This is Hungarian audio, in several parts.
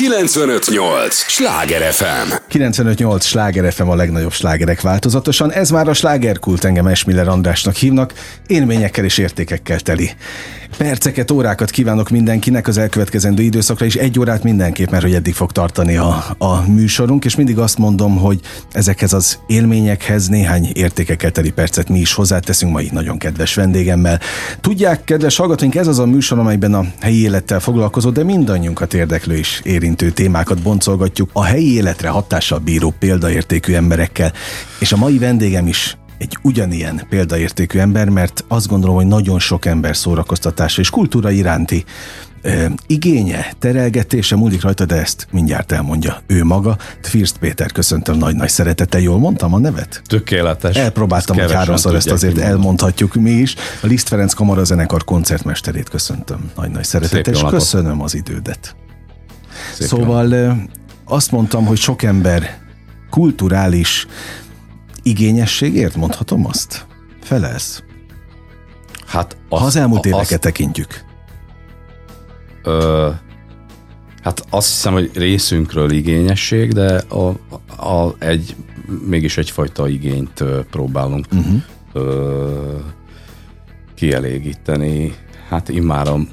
958! Sláger FM! 958! Sláger FM a legnagyobb slágerek változatosan. Ez már a slágerkult, engem Esmiller Andrásnak hívnak, élményekkel és értékekkel teli. Perceket, órákat kívánok mindenkinek az elkövetkezendő időszakra, és egy órát mindenképp, mert hogy eddig fog tartani a, a műsorunk, és mindig azt mondom, hogy ezekhez az élményekhez néhány értékekkel teli percet mi is hozzáteszünk mai nagyon kedves vendégemmel. Tudják, kedves hallgatóink, ez az a műsor, amelyben a helyi élettel foglalkozó, de mindannyiunkat érdeklő és érintő témákat boncolgatjuk a helyi életre hatással bíró példaértékű emberekkel. És a mai vendégem is egy ugyanilyen példaértékű ember, mert azt gondolom, hogy nagyon sok ember szórakoztatása és kultúra iránti ö, igénye, terelgetése múlik rajta, de ezt mindjárt elmondja ő maga. First Péter, köszöntöm nagy-nagy szeretettel. Jól mondtam a nevet? Tökéletes. Elpróbáltam, hogy háromszor ezt azért kimondani. elmondhatjuk mi is. A Liszt Ferenc Kamara zenekar koncertmesterét köszöntöm nagy-nagy szeretettel, és köszönöm az idődet. Szép szóval jó. azt mondtam, hogy sok ember kulturális igényességért mondhatom azt? Felelsz? Hát azt, ha az elmúlt éveket azt, tekintjük. Ö, hát azt hiszem, hogy részünkről igényesség, de a, a, egy, mégis egyfajta igényt próbálunk uh-huh. ö, kielégíteni. Hát immáron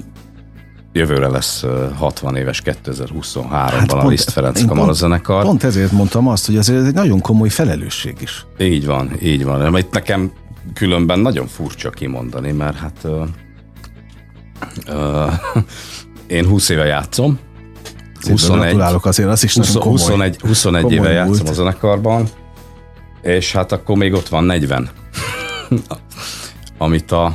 jövőre lesz 60 éves 2023-ban hát a Liszt Ferenc kamarazenekar. Pont, pont ezért mondtam azt, hogy ez egy nagyon komoly felelősség is. Így van, így van. Itt nekem különben nagyon furcsa kimondani, mert hát uh, uh, én 20 éve játszom. 21, azért, az is 20, komoly, 21, 21 komoly éve játszom a zenekarban, és hát akkor még ott van 40. amit a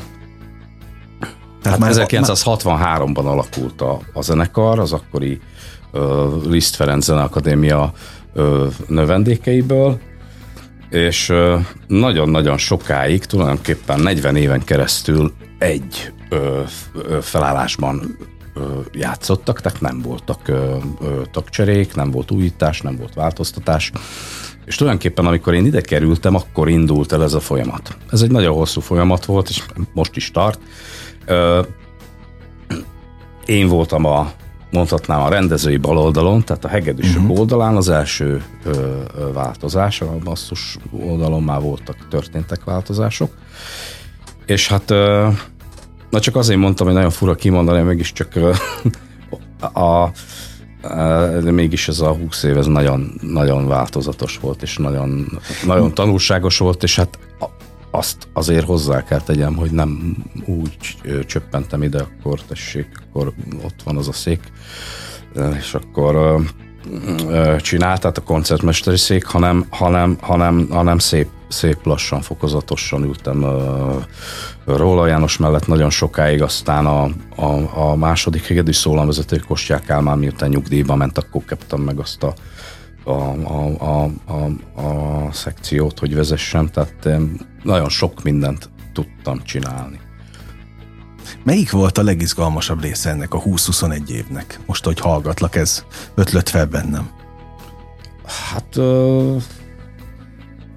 tehát hát már 1963-ban alakult a, a zenekar, az akkori uh, Liszt Ferenc Zeneakadémia uh, növendékeiből, és uh, nagyon-nagyon sokáig, tulajdonképpen 40 éven keresztül egy uh, felállásban uh, játszottak, tehát nem voltak uh, uh, tagcserék, nem volt újítás, nem volt változtatás, és tulajdonképpen amikor én ide kerültem, akkor indult el ez a folyamat. Ez egy nagyon hosszú folyamat volt, és most is tart, én voltam a mondhatnám a rendezői baloldalon, tehát a hegedűsök uh-huh. oldalán az első ö, ö, változás, a basszus oldalon már voltak, történtek változások. És hát ö, na csak azért mondtam, hogy nagyon fura kimondani, mégiscsak ö, a, a de mégis ez a 20 év ez nagyon, nagyon változatos volt, és nagyon, nagyon tanulságos volt, és hát azt azért hozzá kell tegyem, hogy nem úgy csöppentem ide, akkor tessék, akkor ott van az a szék, és akkor csináltát a koncertmesteri szék, hanem, hanem, hanem, hanem szép, szép lassan, fokozatosan ültem Róla. János mellett nagyon sokáig, aztán a, a, a második hegedű szólamvezető Kostyák Álmán, miután nyugdíjba ment, akkor kaptam meg azt a a, a, a, a, a szekciót, hogy vezessem, tehát nagyon sok mindent tudtam csinálni. Melyik volt a legizgalmasabb része ennek a 20-21 évnek? Most, hogy hallgatlak, ez ötlött fel bennem. Hát, uh,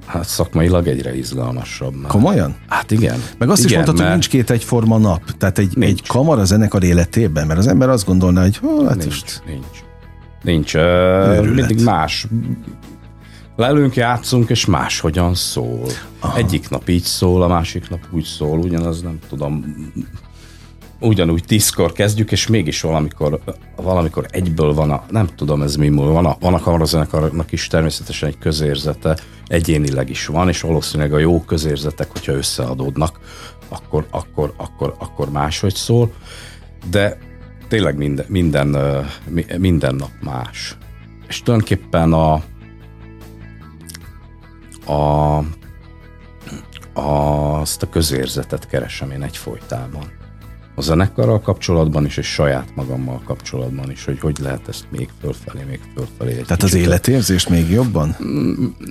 hát szakmailag egyre izgalmasabb. Mert... Komolyan? Hát igen. Meg azt igen, is mondtad, mert... hogy nincs két egyforma nap. Tehát egy, nincs. egy kamara zenekar életében, mert az ember azt gondolná, hogy hát nincs, most... nincs. Nincs. Uh, mindig más. Lelünk, játszunk, és máshogyan szól. Aha. Egyik nap így szól, a másik nap úgy szól, ugyanaz nem tudom, ugyanúgy tízkor kezdjük, és mégis valamikor, valamikor egyből van a, nem tudom ez mi múl, van a, van a kamarazenekarnak is természetesen egy közérzete, egyénileg is van, és valószínűleg a jó közérzetek, hogyha összeadódnak, akkor, akkor, akkor, akkor máshogy szól, de tényleg minden, minden, minden nap más. És tulajdonképpen a, a, a, azt a közérzetet keresem én egyfolytában. A zenekarral kapcsolatban is, és saját magammal kapcsolatban is, hogy hogy lehet ezt még fölfelé, még fölfelé. Egy Tehát az életérzést még jobban?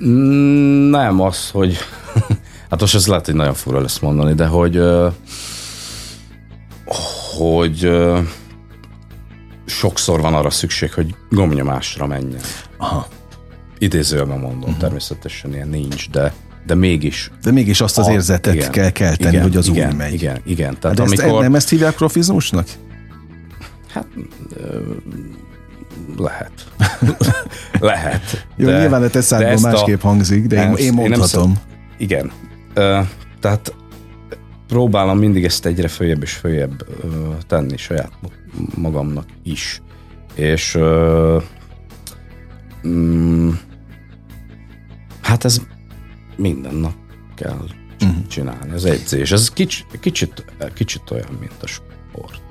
Mm, nem az, hogy hát most ez lehet, hogy nagyon fura lesz mondani, de hogy hogy sokszor van arra szükség, hogy gomnyomásra menjen. Aha. Idézőjelben mondom, uh-huh. természetesen ilyen nincs, de de mégis. De mégis azt az a, érzetet igen, kell kelteni, igen, hogy az igen, úgy megy. Igen, igen. Tehát de amikor, ezt, nem ezt hívják profizmusnak? Hát lehet. lehet. Jó, de, nyilván a te szádból másképp a, hangzik, de én, én mondhatom. Én igen. Uh, tehát próbálom mindig ezt egyre följebb és följebb uh, tenni saját magamnak is. És um, hát ez minden nap kell uh-huh. csinálni, az edzés. Ez kicsit, kicsit, kicsit olyan, mint a sport.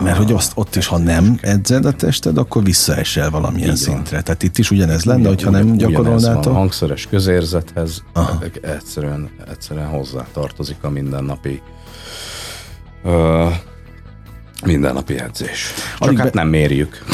Mert hogy azt, ott is, ha nem edzed a tested, akkor visszaesel valamilyen Igen. szintre. Tehát itt is ugyanez lenne, hogyha nem gyakorolnátok. A hangszeres közérzethez Aha. egyszerűen, egyszerűen hozzá tartozik a mindennapi uh, mindennapi edzés. Csak alig hát be... nem mérjük.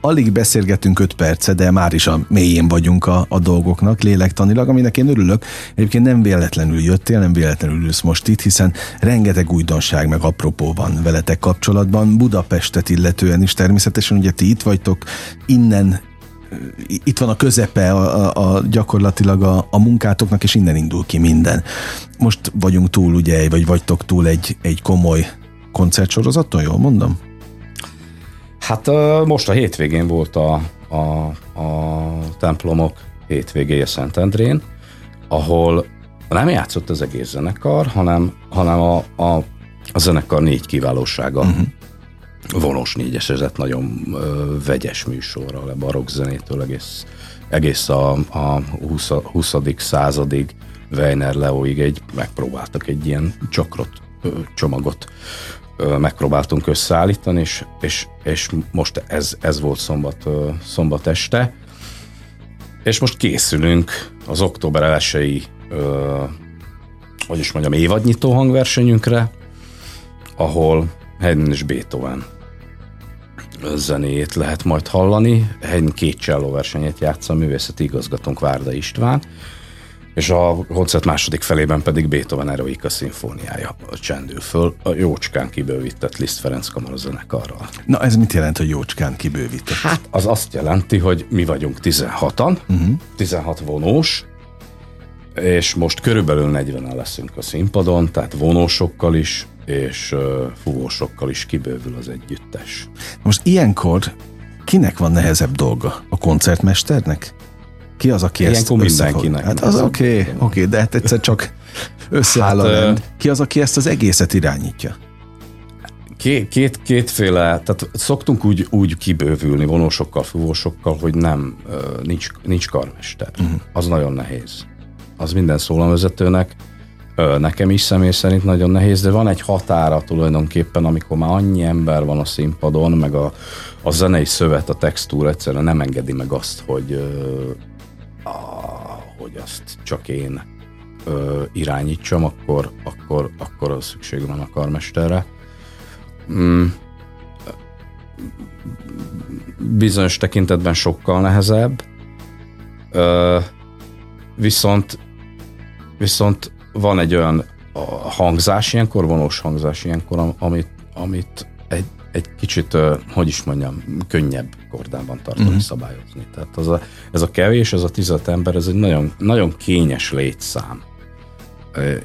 Alig beszélgetünk öt perce, de már is a mélyén vagyunk a, a dolgoknak lélektanilag, aminek én örülök. Egyébként nem véletlenül jöttél, nem véletlenül ülsz most itt, hiszen rengeteg újdonság meg apropó van veletek kapcsolatban. Budapestet illetően is természetesen, ugye ti itt vagytok, innen itt van a közepe a, a, a gyakorlatilag a, a munkátoknak, és innen indul ki minden. Most vagyunk túl, ugye, vagy vagytok túl egy, egy komoly koncertsorozaton, jól mondom? Hát most a hétvégén volt a, a, a templomok hétvégéje Szentendrén, ahol nem játszott az egész zenekar, hanem, hanem a, a, a zenekar négy kiválósága uh-huh. vonós négyesezett nagyon ö, vegyes műsorral, a barokk zenétől egész, egész a, a 20. 20. századig Weiner Leoig egy, megpróbáltak egy ilyen csakrot, ö, csomagot megpróbáltunk összeállítani, és, és, és most ez, ez volt szombat, szombat este. És most készülünk az október 1 hogy is mondjam, évadnyitó hangversenyünkre, ahol Haydn és Beethoven zenét lehet majd hallani. Haydn két cselló versenyét játsza a művészeti igazgatónk Várda István, és a koncert második felében pedig Beethoven Eroika szimfóniája csendül föl a jócskán kibővített Liszt Ferenc kamarazenekarral. Na ez mit jelent, hogy jócskán kibővített? Hát az azt jelenti, hogy mi vagyunk 16-an, uh-huh. 16 vonós, és most körülbelül 40-en leszünk a színpadon, tehát vonósokkal is, és uh, fúvósokkal is kibővül az együttes. Most ilyenkor kinek van nehezebb dolga? A koncertmesternek? Ki az, aki Ilyenkor ezt mindenkinek. Hát az oké, oké, okay, de hát egyszer csak összeáll hát, a rend. Ki az, aki ezt az egészet irányítja? Két, két, kétféle, tehát szoktunk úgy, úgy kibővülni vonósokkal, fúvósokkal, hogy nem, nincs, nincs karmester. Uh-huh. Az nagyon nehéz. Az minden szólamvezetőnek, nekem is személy szerint nagyon nehéz, de van egy határa tulajdonképpen, amikor már annyi ember van a színpadon, meg a, a zenei szövet, a textúra egyszerűen nem engedi meg azt, hogy hogy azt csak én ö, irányítsam, akkor, akkor, akkor az szükség van a karmesterre. Mm. Bizonyos tekintetben sokkal nehezebb, ö, viszont viszont van egy olyan hangzás ilyenkor, vonós hangzás ilyenkor, amit, amit egy, egy kicsit, hogy is mondjam, könnyebb kordában tartani, uh-huh. szabályozni. Tehát az a, ez a kevés, ez a 15 ember, ez egy nagyon, nagyon kényes létszám.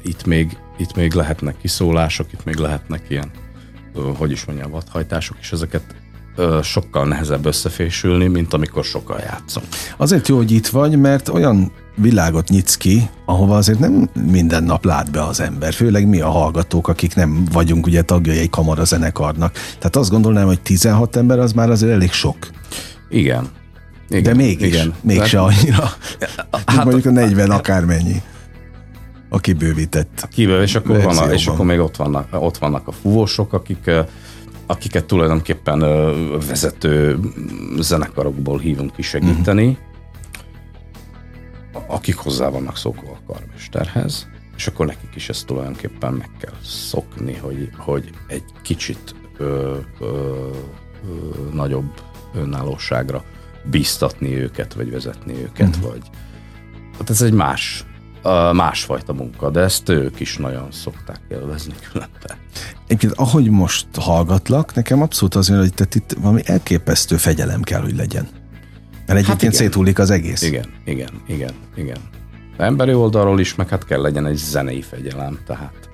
Itt még, itt még lehetnek kiszólások, itt még lehetnek ilyen, hogy is mondjam, vadhajtások, és ezeket sokkal nehezebb összefésülni, mint amikor sokkal játszom. Azért jó, hogy itt vagy, mert olyan világot nyitsz ki, ahova azért nem minden nap lát be az ember, főleg mi a hallgatók, akik nem vagyunk ugye tagjai egy kamara zenekarnak. Tehát azt gondolnám, hogy 16 ember az már azért elég sok. Igen. igen De mégis, igen. mégse annyira. Hát, mondjuk a 40 akármennyi a kibővített. A kibőv, és akkor, van, és akkor még ott vannak, ott vannak a fúvósok, akik akiket tulajdonképpen vezető zenekarokból hívunk ki segíteni, uh-huh akik hozzá vannak szokva a karmesterhez, és akkor nekik is ezt tulajdonképpen meg kell szokni, hogy, hogy egy kicsit ö, ö, ö, nagyobb önállóságra bíztatni őket, vagy vezetni őket, uh-huh. vagy hát ez egy más, másfajta munka, de ezt ők is nagyon szokták élvezni különben. Egyébként ahogy most hallgatlak, nekem abszolút az jön, hogy tehát itt valami elképesztő fegyelem kell, hogy legyen. Mert egyébként hát széthullik az egész. Igen, igen, igen, igen. A emberi oldalról is, meg hát kell legyen egy zenei fegyelem, tehát.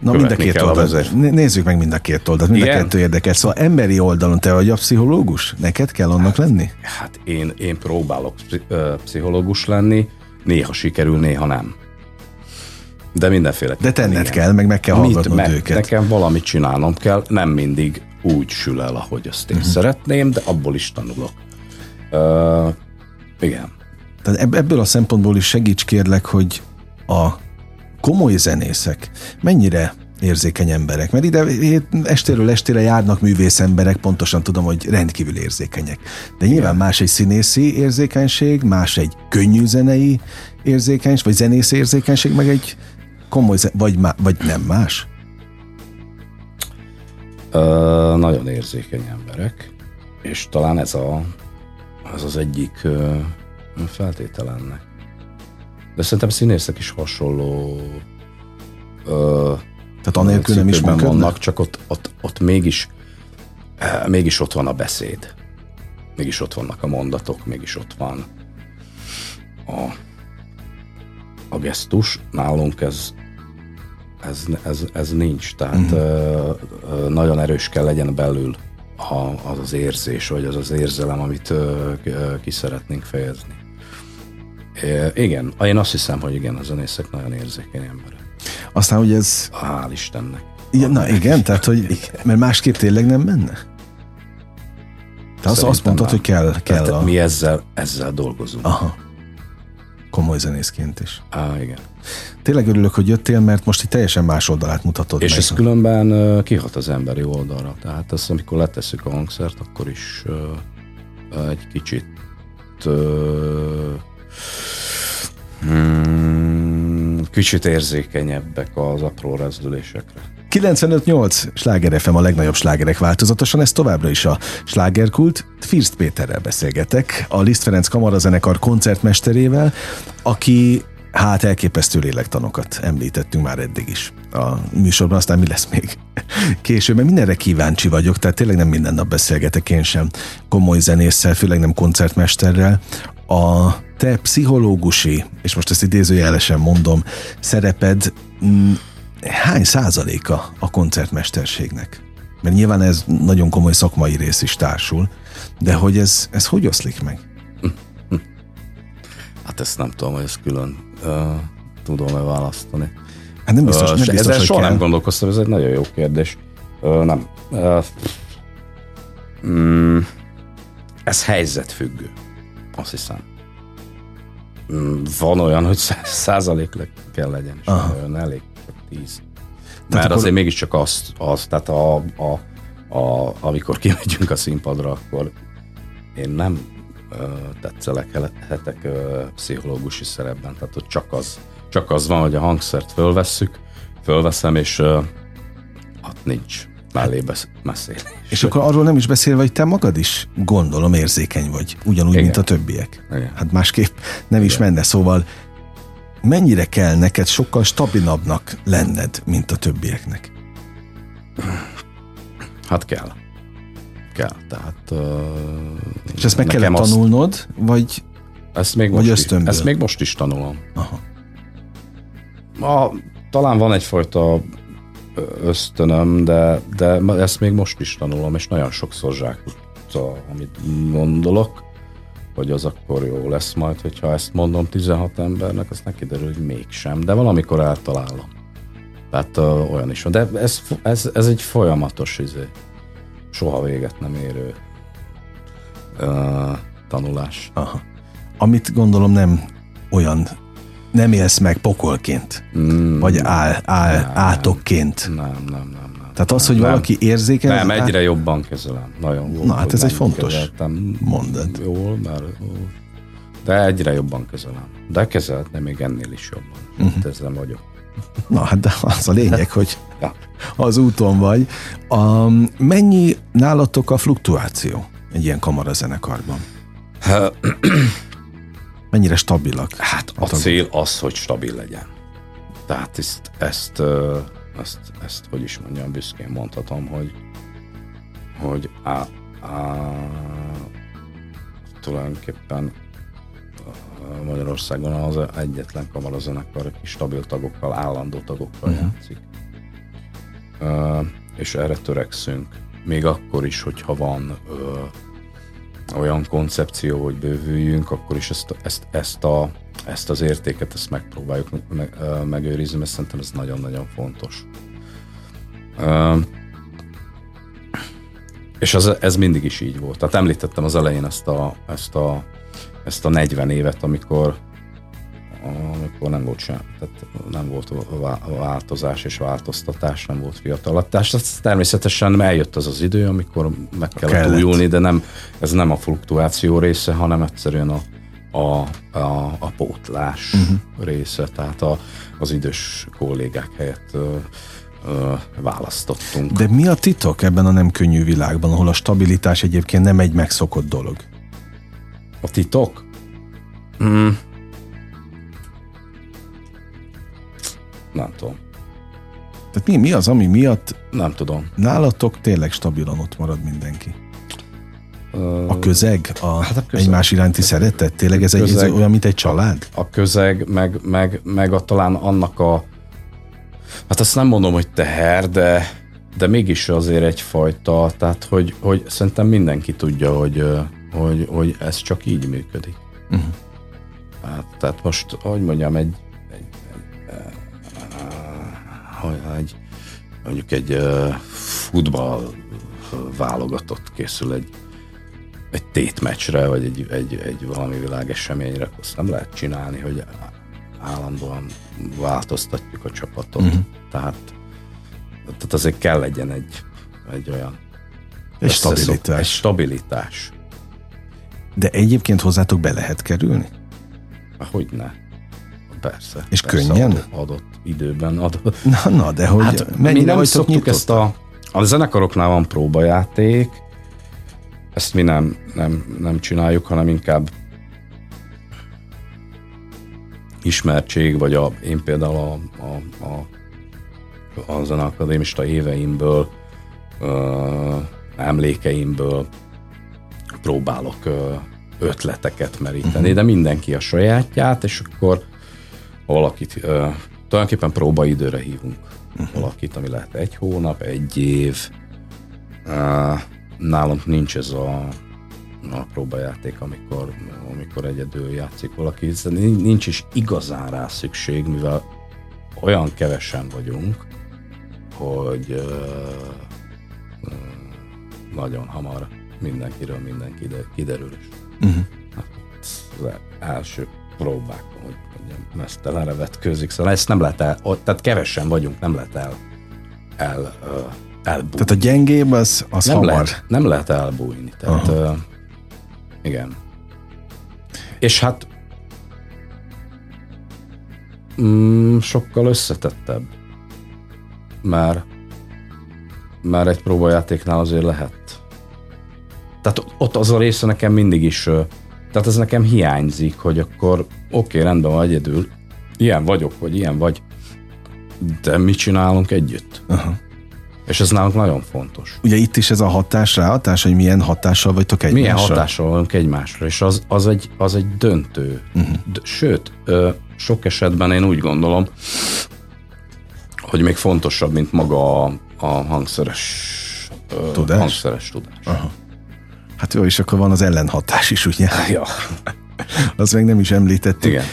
Na mind a két oldalt. Nézzük meg mind a két oldalt. Mind Igen? a kettő érdekel. Szóval emberi oldalon te vagy a pszichológus? Neked kell annak lenni? Hát én, én próbálok pszichológus lenni, néha sikerül, néha nem. De mindenféle. De tenned igen. kell, meg meg kell hallgatnod meg, őket. Nekem valamit csinálnom kell, nem mindig úgy sül el, ahogy azt én uh-huh. szeretném, de abból is tanulok. Uh, igen. Tehát ebből a szempontból is segíts kérlek, hogy a komoly zenészek mennyire érzékeny emberek, mert ide estéről estére járnak művész emberek, pontosan tudom, hogy rendkívül érzékenyek. De nyilván más egy színészi érzékenység, más egy könnyű zenei érzékenység, vagy zenész érzékenység, meg egy komoly, vagy, má, vagy nem más? Ö, nagyon érzékeny emberek, és talán ez, a, ez az egyik ö, feltétel ennek. De szerintem színészek is hasonló ö, Tehát anélkül nem is vannak, csak ott, ott, ott mégis, mégis ott van a beszéd. Mégis ott vannak a mondatok, mégis ott van a, a gesztus. Nálunk ez ez, ez, ez nincs, tehát uh-huh. nagyon erős kell legyen belül az az érzés, vagy az az érzelem, amit ki szeretnénk fejezni. Igen, én azt hiszem, hogy igen, a zenészek nagyon érzékeny emberek. Aztán, hogy ez... Hál' Istennek. Igen, na igen, tehát, hogy, igen. mert másképp tényleg nem menne? Te azt, azt mondtad, hogy kell, kell tehát a... Mi ezzel, ezzel dolgozunk. Aha. Komoly zenészként is. Á, igen. Tényleg örülök, hogy jöttél, mert most itt teljesen más oldalát mutatod És meg. ez különben kihat az emberi oldalra. Tehát ezt, amikor letesszük a hangszert, akkor is uh, egy kicsit uh, hmm, kicsit érzékenyebbek az apró rezdülésekre. 95-8 Sláger FM a legnagyobb slágerek változatosan, ez továbbra is a slágerkult. First Péterrel beszélgetek, a Liszt Ferenc Kamarazenekar koncertmesterével, aki Hát elképesztő lélektanokat említettünk már eddig is a műsorban, aztán mi lesz még később, mert mindenre kíváncsi vagyok, tehát tényleg nem minden nap beszélgetek én sem komoly zenésszel, főleg nem koncertmesterrel. A te pszichológusi, és most ezt idézőjelesen mondom, szereped mm, hány százaléka a koncertmesterségnek? Mert nyilván ez nagyon komoly szakmai rész is társul, de hogy ez, ez hogy oszlik meg? Hát ezt nem tudom, hogy ezt külön uh, tudom-e választani. Hát nem biztos, uh, nem biztos hogy soha kell. nem gondolkoztam, ez egy nagyon jó kérdés. Uh, nem. Uh, mm, ez helyzetfüggő, azt hiszem. Mm, van olyan, hogy százalék kell legyen, és Aha. olyan elég, tíz. Mert akkor... azért mégiscsak azt, az, tehát a, a, a, amikor kimegyünk a színpadra, akkor én nem tetszelekhetek pszichológusi szerepben. Tehát hogy csak az, csak az van, hogy a hangszert fölvesszük, fölveszem, és hát nincs mellé beszélés. És akkor arról nem is beszélve, hogy te magad is gondolom érzékeny vagy, ugyanúgy, Igen. mint a többiek. Igen. Hát másképp nem Igen. is menne, szóval mennyire kell neked sokkal stabilabbnak lenned, mint a többieknek? Hát kell kell. Tehát, uh, És ezt meg kellett azt, tanulnod, vagy, ezt még vagy most Is, ezt még most is tanulom. Aha. A, talán van egyfajta ösztönöm, de, de ezt még most is tanulom, és nagyon sokszor zsákutca, amit gondolok, hogy az akkor jó lesz majd, hogyha ezt mondom 16 embernek, azt neki derül, hogy mégsem, de valamikor eltalálom. Tehát uh, olyan is van. De ez, ez, ez egy folyamatos izé soha véget nem érő uh, tanulás. Aha. Amit gondolom nem olyan, nem élsz meg pokolként, mm, vagy áll, áll, nem, átokként. Nem, nem, nem. nem Tehát az, hogy nem, valaki érzékel... Nem, egyre át... jobban kezelem. Nagyon jó. Na hát ez egy fontos mondat. Jól, mert de egyre jobban kezelem. De kezelhetném még ennél is jobban. Uh-huh. Ezzel vagyok. Na hát de az a lényeg, hogy ja. az úton vagy. A, mennyi nálatok a fluktuáció egy ilyen kamarazenekarban? Mennyire stabilak? Hát a, a cél az, hogy stabil legyen. Tehát ezt, ezt, ezt, ezt hogy is mondjam, büszkén mondhatom, hogy, hogy á, á, tulajdonképpen Magyarországon az egyetlen kamarazenekar, aki stabil tagokkal, állandó tagokkal uh-huh. játszik. és erre törekszünk. Még akkor is, hogyha van olyan koncepció, hogy bővüljünk, akkor is ezt, ezt, ezt, a, ezt az értéket ezt megpróbáljuk meg, megőrizni, mert szerintem ez nagyon-nagyon fontos. És az, ez mindig is így volt. Tehát említettem az elején ezt a, ezt a, ezt a 40 évet, amikor amikor nem volt sem, tehát nem volt változás és változtatás, nem volt fiatalatás. Tehát természetesen eljött az az idő, amikor meg kellett, kellett. újulni, de nem, ez nem a fluktuáció része, hanem egyszerűen a, a, a, a pótlás uh-huh. része, tehát a, az idős kollégák helyett ö, ö, választottunk. De mi a titok ebben a nem könnyű világban, ahol a stabilitás egyébként nem egy megszokott dolog? A titok? Mm. Nem tudom. Tehát mi, mi az, ami miatt nem tudom. Nálatok tényleg stabilan ott marad mindenki? A közeg, a, hát a közeg. egymás iránti szeretet? Tényleg ez, közeg, egy, ez olyan, mint egy család? A közeg, meg, meg, meg a, talán annak a hát azt nem mondom, hogy teher, de, de mégis azért egyfajta, tehát hogy, hogy szerintem mindenki tudja, hogy, hogy, hogy ez csak így működik. Uh-huh. Hát, tehát most, hogy mondjam, egy egy mondjuk egy futball válogatott készül egy, egy tétmecsre, vagy egy, egy, egy valami világeseményre, azt nem lehet csinálni, hogy állandóan változtatjuk a csapatot. Uh-huh. Tehát, tehát azért kell legyen egy, egy olyan egy stabilitás. Egy stabilitás. De egyébként hozzátok be lehet kerülni? Hogy ne. Persze. És persze könnyen? Adott, adott időben adott. Na, na de hogy hát, mi nem szoktuk nyitott? ezt a... A zenekaroknál van próbajáték, ezt mi nem, nem, nem csináljuk, hanem inkább ismertség, vagy a, én például a, a, a, a zeneakadémista éveimből, ö, emlékeimből próbálok ö, ötleteket meríteni, uh-huh. de mindenki a sajátját, és akkor ha valakit ö, tulajdonképpen próbaidőre hívunk uh-huh. valakit, ami lehet egy hónap, egy év. Uh, nálunk nincs ez a, a próbajáték, amikor, amikor egyedül játszik valaki, nincs is igazán rá szükség, mivel olyan kevesen vagyunk, hogy uh, uh, nagyon hamar mindenkiről mindenki kiderül. Uh-huh. Hát, az első próbákon, hogy mondjam, mesztelenre vetkőzik, szóval ezt nem lehet el, tehát kevesen vagyunk, nem lehet el, el elbújni. Tehát a gyengébb az, az nem hamar. Lehet, nem lehet elbújni. Tehát, uh, igen. És hát mm, sokkal összetettebb. Mert, mert egy próbajátéknál azért lehet. Tehát ott az a része nekem mindig is tehát ez nekem hiányzik, hogy akkor oké, okay, rendben van egyedül, ilyen vagyok, vagy ilyen vagy, de mit csinálunk együtt? Aha. És ez nálunk nagyon fontos. Ugye itt is ez a hatás ráhatás, hogy milyen hatással vagytok egymásra? Milyen hatással vagyunk egymásra, és az, az, egy, az egy döntő. Uh-huh. Sőt, sok esetben én úgy gondolom, hogy még fontosabb, mint maga a, a hangszeres tudás. Hangszeres tudás. Aha. Hát jó, és akkor van az ellenhatás is, ugye? Ja. Azt meg nem is említettük. Igen.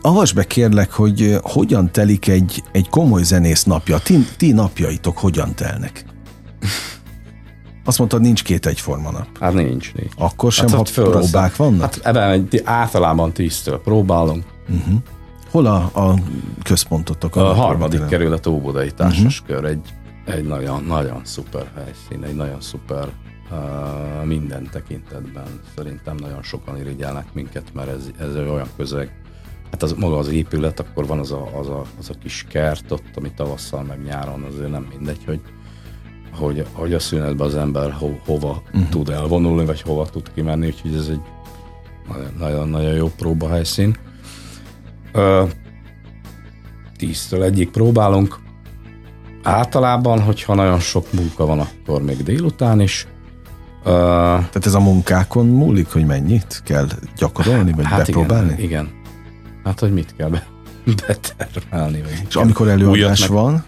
Avas be kérlek, hogy hogyan telik egy, egy komoly zenész napja? Ti, ti napjaitok hogyan telnek? Azt mondtad, nincs két egyforma nap. Hát nincs, nincs. Akkor sem, hát, ha próbák vannak? Hát ebben egy, általában tíztől próbálunk. Uh-huh. Hol a, a központotok? A, a harmadik kerület Óbudai Társaskör, uh-huh. egy, egy nagyon, nagyon szuper helyszín, egy nagyon szuper minden tekintetben. Szerintem nagyon sokan irigyelnek minket, mert ez, ez olyan közeg. Hát az, maga az épület, akkor van az a, az, a, az a kis kert ott, ami tavasszal meg nyáron azért nem mindegy, hogy, hogy, hogy a szünetben az ember ho, hova uh-huh. tud elvonulni, vagy hova tud kimenni, úgyhogy ez egy nagyon-nagyon jó próbahelyszín. Uh, tíztől egyik próbálunk. Általában, hogyha nagyon sok munka van, akkor még délután is. Uh, Tehát ez a munkákon múlik, hogy mennyit kell gyakorolni, vagy hát bepróbálni? Igen, igen. Hát, hogy mit kell be, betermelni. Vagy És amikor előadás meg... van?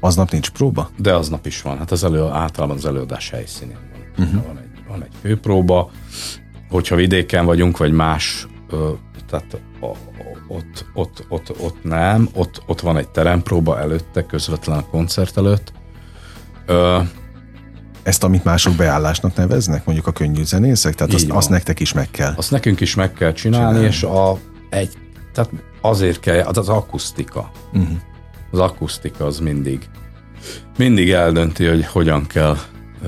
Aznap nincs próba? De aznap is van. Hát az elő, általában az előadás helyszínén van. Uh-huh. Van, egy, van egy főpróba, hogyha vidéken vagyunk, vagy más, ö, tehát a, ott, ott, ott, ott nem, ott, ott van egy terempróba előtte, közvetlen a koncert előtt. Ö, ezt, amit mások beállásnak neveznek, mondjuk a könnyű zenészek? Tehát azt, azt nektek is meg kell. Azt nekünk is meg kell csinálni, csinálni. és a, egy, tehát azért kell, az az akusztika. Uh-huh. Az akusztika az mindig, mindig eldönti, hogy hogyan kell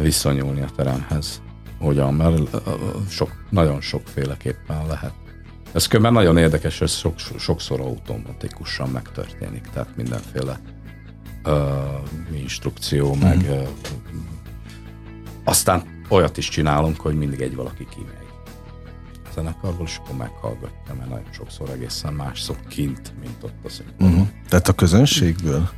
viszonyulni a teremhez. Hogyan, mert sok, nagyon sokféleképpen lehet. Ez különben nagyon érdekes, ez sok, sokszor automatikusan megtörténik, tehát mindenféle uh, instrukció, mm. meg uh, aztán olyat is csinálunk, hogy mindig egy valaki kimegy a zenekarból, és akkor meghallgatja, mert nagyon sokszor egészen más szok kint, mint ott a színpadon. Mm. Tehát a közönségből?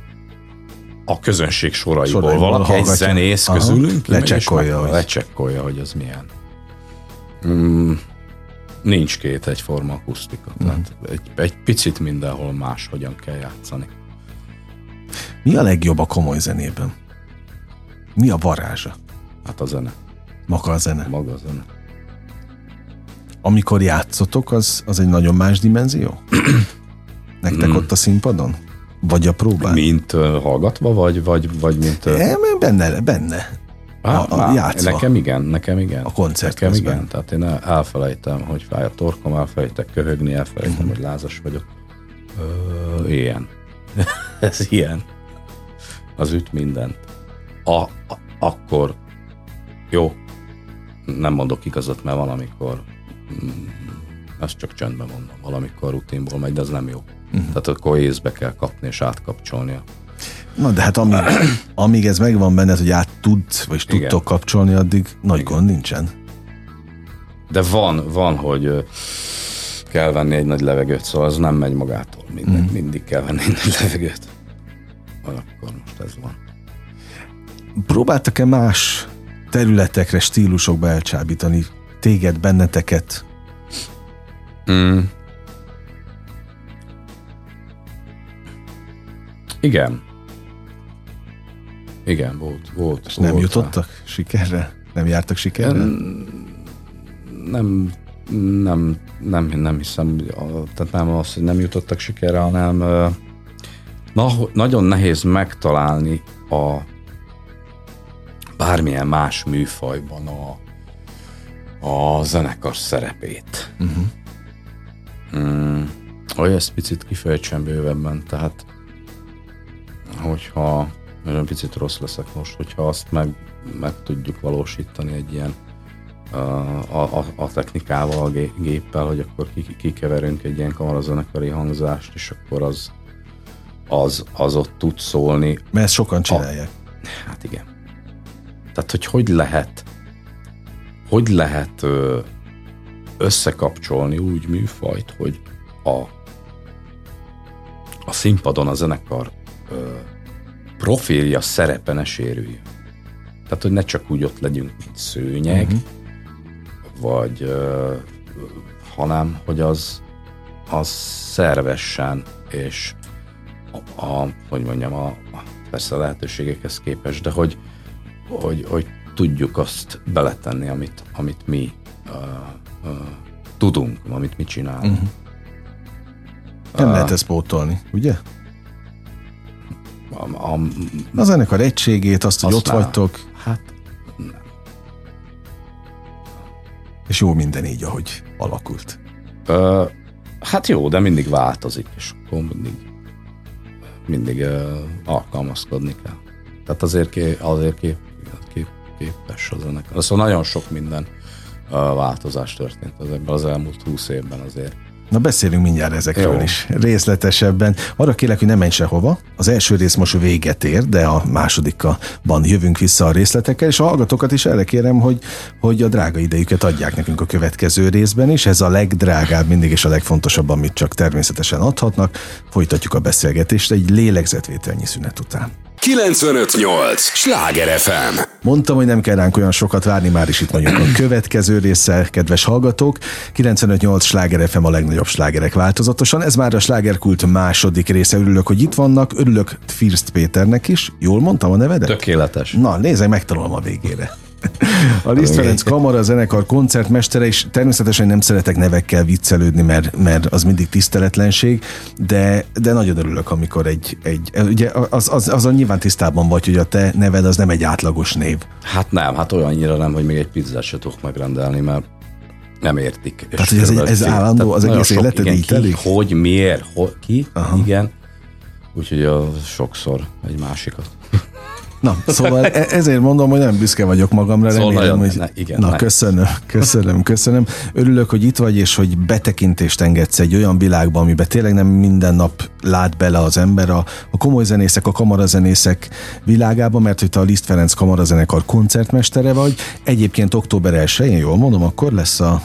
A közönség soraiból, soraiból valaki hallgatja. egy zenész Aha. közülünk lecsekkolja, hogy... lecsekkolja, hogy az milyen. Mm, nincs két egyforma akusztika. Mm. Tehát egy, egy picit mindenhol más hogyan kell játszani. Mi a legjobb a komoly zenében? Mi a varázsa? Hát a zene. Maga a zene? Maga a zene. Amikor játszotok, az, az egy nagyon más dimenzió? Nektek mm. ott a színpadon? Vagy a próbán? Mint uh, hallgatva, vagy, vagy, vagy mint... Uh... É, benne, benne. Á, a, a játszva. Nekem igen, nekem igen. A koncert Nekem közben. igen, tehát én elfelejtem, hogy fáj a torkom, elfelejtek köhögni, elfelejtem, uh-huh. hogy lázas vagyok. Ö, ilyen. Ez ilyen. Az üt mindent. A, a, akkor jó, nem mondok igazat, mert valamikor mm, ezt csak csöndben mondom, valamikor rutinból megy, de ez nem jó. Uh-huh. Tehát akkor észbe kell kapni és átkapcsolnia. Na de hát amíg, amíg ez megvan benned, hogy át tudsz, vagy Igen. tudtok kapcsolni, addig nagy Igen. gond nincsen. De van, van, hogy kell venni egy nagy levegőt, szóval az nem megy magától. Mindig, mm. mindig kell venni egy nagy levegőt. Akkor most ez van. Próbáltak-e más területekre, stílusokba elcsábítani téged, benneteket? Mm. Igen. Igen, volt. volt És nem volt jutottak rá. sikerre? Nem jártak sikerre? Nem, nem, nem, nem hiszem, tehát nem az, hogy nem jutottak sikerre, hanem na, nagyon nehéz megtalálni a bármilyen más műfajban a, a zenekar szerepét. Uh-huh. Mm, hogy ezt picit kifejtsem bővebben, tehát hogyha nagyon picit rossz leszek most, hogyha azt meg, meg tudjuk valósítani egy ilyen a, a, a technikával, a géppel, hogy akkor kikeverünk egy ilyen kamarazenekari hangzást, és akkor az, az, az ott tud szólni. Mert ezt sokan csinálják. A, hát igen. Tehát, hogy hogy lehet, hogy lehet összekapcsolni úgy műfajt, hogy a, a színpadon a zenekar profilja, szerepe ne sérüljön. Tehát, hogy ne csak úgy ott legyünk, mint szőnyeg, uh-huh. vagy uh, hanem, hogy az, az szervesen és a, a hogy mondjam, a, persze a lehetőségekhez képest, de hogy, hogy, hogy tudjuk azt beletenni, amit, amit mi uh, uh, tudunk, amit mi csinálunk. Uh-huh. Nem uh, lehet ezt pótolni, ugye? A, a, a zenekar egységét, azt, hogy ott már, vagytok. Hát nem. És jó minden így, ahogy alakult. Ö, hát jó, de mindig változik, és akkor mindig, mindig ö, alkalmazkodni kell. Tehát azért, ké, azért kép, képes a zenekar. Szóval nagyon sok minden változás történt az, az elmúlt húsz évben azért Na beszélünk mindjárt ezekről Jó. is részletesebben. Arra kérlek, hogy ne menj sehova. Az első rész most véget ér, de a másodikban jövünk vissza a részletekkel, és a hallgatókat is erre kérem, hogy, hogy a drága idejüket adják nekünk a következő részben is. Ez a legdrágább mindig és a legfontosabb, amit csak természetesen adhatnak. Folytatjuk a beszélgetést egy lélegzetvételnyi szünet után. 958! Sláger FM! Mondtam, hogy nem kell ránk olyan sokat várni, már is itt vagyunk a következő része, kedves hallgatók. 958 Sláger FM a legnagyobb slágerek változatosan. Ez már a slágerkult második része. Örülök, hogy itt vannak. Örülök First Péternek is. Jól mondtam a nevedet? Tökéletes. Na, nézzek, megtanulom a végére. A Liszt Ferenc Kamara zenekar koncertmestere, és természetesen nem szeretek nevekkel viccelődni, mert, mert az mindig tiszteletlenség, de, de nagyon örülök, amikor egy, egy ugye az, az, azon nyilván tisztában vagy, hogy a te neved az nem egy átlagos név. Hát nem, hát olyannyira nem, hogy még egy pizzát se tudok megrendelni, mert nem értik. Tehát, hogy ez, egy, ez állandó, az egész életed igen, így telik? Hogy, miért, hogy, ki, Aha. igen. Úgyhogy a, sokszor egy másikat. Na, szóval e- ezért mondom, hogy nem büszke vagyok magamra, Szóval remélem, hogy... ne, igen, Na, ne. köszönöm, köszönöm, köszönöm. Örülök, hogy itt vagy, és hogy betekintést engedsz egy olyan világba, amiben tényleg nem minden nap lát bele az ember a, a komoly zenészek, a kamarazenészek világába, mert hogy te a Liszt Ferenc kamarazenekar koncertmestere vagy. Egyébként október 1-én, jól mondom, akkor lesz a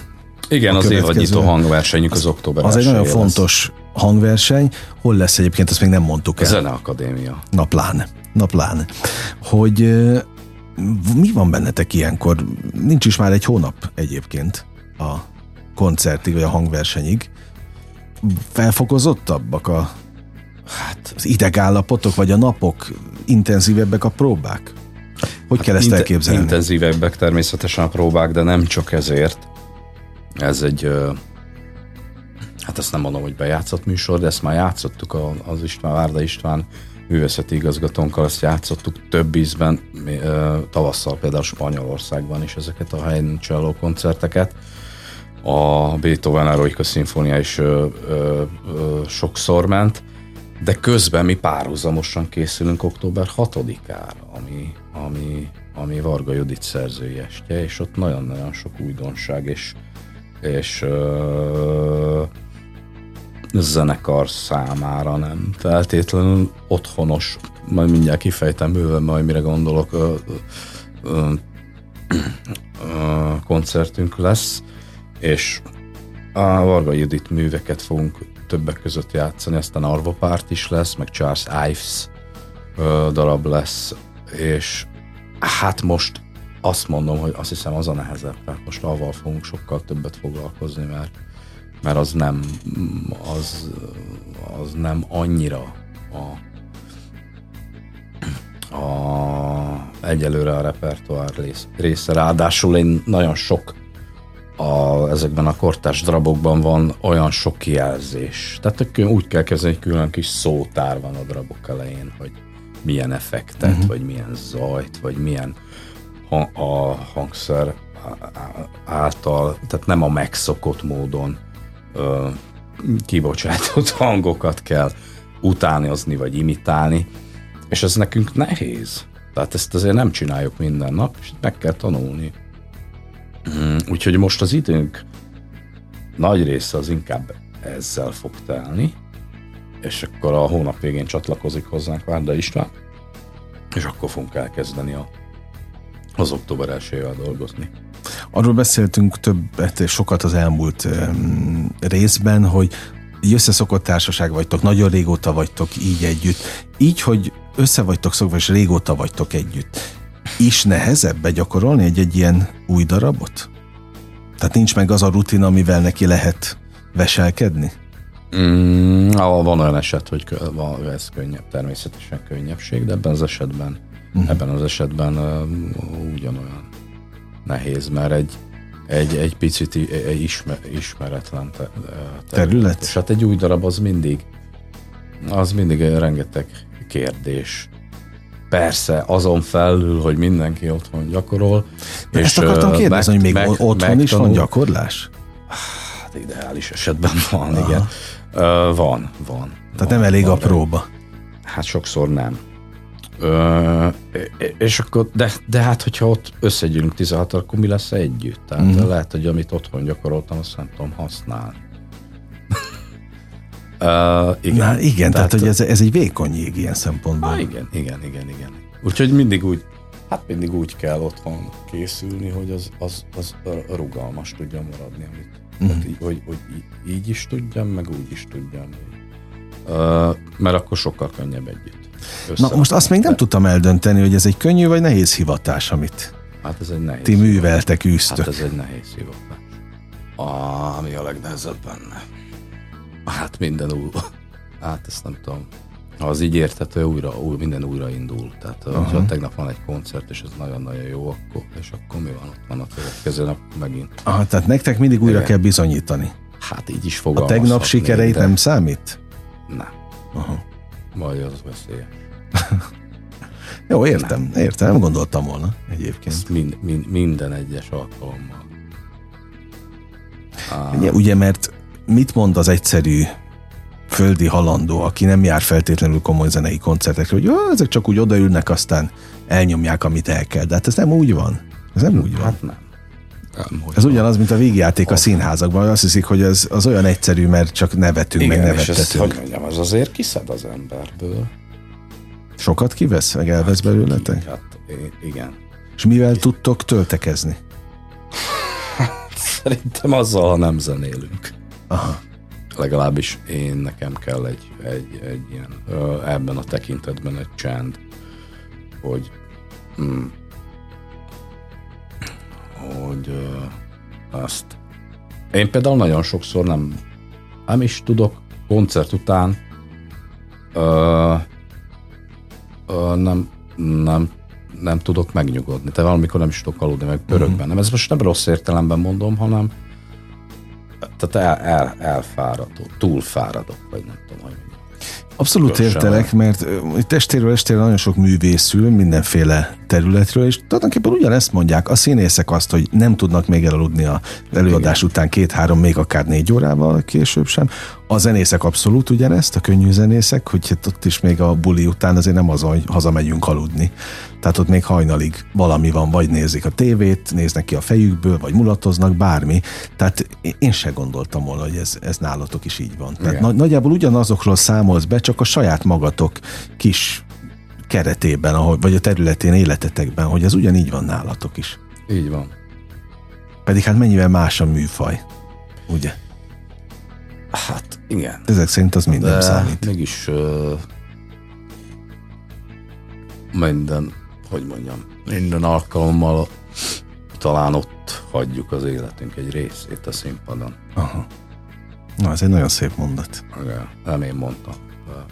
Igen, A az évadnyitó hangversenyük az, október az egy nagyon 1-je lesz. fontos hangverseny. Hol lesz egyébként, azt még nem mondtuk A el. Zeneakadémia. Naplán. Naplán. Hogy mi van bennetek ilyenkor? Nincs is már egy hónap egyébként a koncertig, vagy a hangversenyig. Felfokozottabbak a, hát, az idegállapotok, vagy a napok? Intenzívebbek a próbák? Hogy kell ezt elképzelni? Intenzívebbek természetesen a próbák, de nem csak ezért. Ez egy, hát ezt nem mondom, hogy bejátszott műsor, de ezt már játszottuk az István, Várda István művészeti igazgatónkkal, ezt játszottuk több ízben, tavasszal például Spanyolországban is ezeket a helyen cselló koncerteket. A Beethoven Eroika Szimfónia is ö, ö, ö, sokszor ment, de közben mi párhuzamosan készülünk október 6-ára, ami, ami, ami Varga Judit szerzői estje, és ott nagyon-nagyon sok újdonság és, és ö, zenekar számára nem feltétlenül otthonos, majd mindjárt kifejtem bőven, majd mire gondolok, ö, ö, ö, koncertünk lesz, és a Varga Judit műveket fogunk többek között játszani, aztán Arvo Párt is lesz, meg Charles Ives ö, darab lesz, és hát most azt mondom, hogy azt hiszem az a nehezebb, mert most avval fogunk sokkal többet foglalkozni, mert, mert az nem az, az nem annyira a, a egyelőre a repertoár rész- része. Ráadásul én nagyon sok a, ezekben a kortárs darabokban van olyan sok kijelzés. Tehát úgy kell kezdeni, hogy külön kis szótár van a darabok elején, hogy milyen effektet, uh-huh. vagy milyen zajt, vagy milyen ha- a hangszer által, tehát nem a megszokott módon ö, kibocsátott hangokat kell utánozni, vagy imitálni, és ez nekünk nehéz. Tehát ezt azért nem csináljuk minden nap, és meg kell tanulni. Mm, Úgyhogy most az időnk nagy része az inkább ezzel fog telni, és akkor a hónap végén csatlakozik hozzánk Várda István, és akkor fogunk elkezdeni a, az október 1 dolgozni. Arról beszéltünk többet és sokat az elmúlt um, részben, hogy így összeszokott társaság vagytok, nagyon régóta vagytok így együtt. Így, hogy össze vagytok szokva, és régóta vagytok együtt. Is nehezebb begyakorolni egy-egy ilyen új darabot? Tehát nincs meg az a rutin, amivel neki lehet veselkedni? Mm, van olyan eset, hogy ez könnyebb, természetesen könnyebbség, de ebben az esetben, uh-huh. ebben az esetben uh, ugyanolyan nehéz, mert egy, egy, egy picit ismer, ismeretlen te, terület. Terület? És hát egy új darab az mindig, az mindig rengeteg kérdés. Persze, azon felül, hogy mindenki otthon gyakorol. És Ezt akartam ö, kérdezni, hogy még meg, otthon is van megtanul- gyakorlás? Hát ideális esetben van, Aha. igen. Ö, van, van. Tehát van, nem elég van, a de- próba. Hát sokszor nem. Ö, és akkor, de, de hát, hogyha ott összegyűlünk 16 akkor mi lesz együtt? Tehát mm. lehet, hogy amit otthon gyakoroltam, azt nem tudom használni. uh, igen. Na, igen, tehát, tehát hogy ez, ez egy vékony jég ilyen szempontból. Ah, igen, igen, igen, igen. Úgyhogy mindig úgy, hát mindig úgy kell otthon készülni, hogy az, az, az rugalmas tudjon maradni, amit, mm. tehát így, hogy, hogy így is tudjam, meg úgy is tudjam. Uh, mert akkor sokkal könnyebb együtt. Na most azt még nem tudtam eldönteni, hogy ez egy könnyű vagy nehéz hivatás, amit Hát ez egy nehéz. ti műveltek, űztök. Hát ez egy nehéz hivatás. A, ami a legnehezebb benne? Hát minden új. Hát ezt nem tudom. Ha az így érthető, újra, új, minden újra indul. Tehát uh-huh. ha tegnap van egy koncert, és ez nagyon-nagyon jó, akkor, és akkor mi van? Ott van a következő nap megint. Aha, tehát nektek mindig újra Igen. kell bizonyítani. Hát így is A fogalmazhatnék. tegnap sikereit de- nem számít? Nem. Aha. Majd az veszélyes. Jó, értem, értem, nem gondoltam volna egyébként. Ezt mind, mind, minden egyes alkalommal. Ugye, ugye, mert mit mond az egyszerű földi halandó, aki nem jár feltétlenül komoly zenei koncertekre, hogy "Jó, ezek csak úgy odaülnek, aztán elnyomják, amit el kell. De hát ez nem úgy van. Ez nem úgy van. Hát nem. Hogy Ez ugyanaz, mint a végjáték a színházakban. Azt hiszik, hogy ez az olyan egyszerű, mert csak nevetünk, meg Igen, és ez, nevettetünk. hogy mondjam, az azért kiszed az emberből. Sokat kivesz, meg elvesz belőletek? Hát i- igen. És mivel tudtok töltekezni? Szerintem azzal, ha nem zenélünk. Aha. Legalábbis én nekem kell egy, egy, egy ilyen, ebben a tekintetben egy csend, hogy mm, hogy azt én például nagyon sokszor nem nem is tudok koncert után ö, ö, nem, nem, nem tudok megnyugodni. Tehát valamikor nem is tudok aludni, meg pörög Mhm. bennem. Ez most nem rossz értelemben mondom, hanem tehát el, el, elfáradok, túlfáradok, vagy nem tudom, hogy. Abszolút Köszönöm. értelek, mert itt estéről estére nagyon sok művészül mindenféle területről, és tulajdonképpen ugyanezt mondják. A színészek azt, hogy nem tudnak még elaludni az előadás Igen. után két-három, még akár négy órával később sem. A zenészek abszolút ugyanezt, a könnyű zenészek, hogy hát ott is még a buli után azért nem az, hogy hazamegyünk aludni. Tehát ott még hajnalig valami van, vagy nézik a tévét, néznek ki a fejükből, vagy mulatoznak, bármi. Tehát én se gondoltam volna, hogy ez, ez nálatok is így van. Tehát nagy, nagyjából ugyanazokról számolsz be, csak a saját magatok kis keretében, ahol, vagy a területén, életetekben, hogy ez ugyanígy van nálatok is. Így van. Pedig hát mennyivel más a műfaj, ugye? Hát igen. Ezek szerint az minden De számít. mégis uh, minden, hogy mondjam, minden alkalommal talán ott hagyjuk az életünk egy részét a színpadon. Aha. Na, ez egy nagyon szép mondat. Igen, Nem én mondtam. De,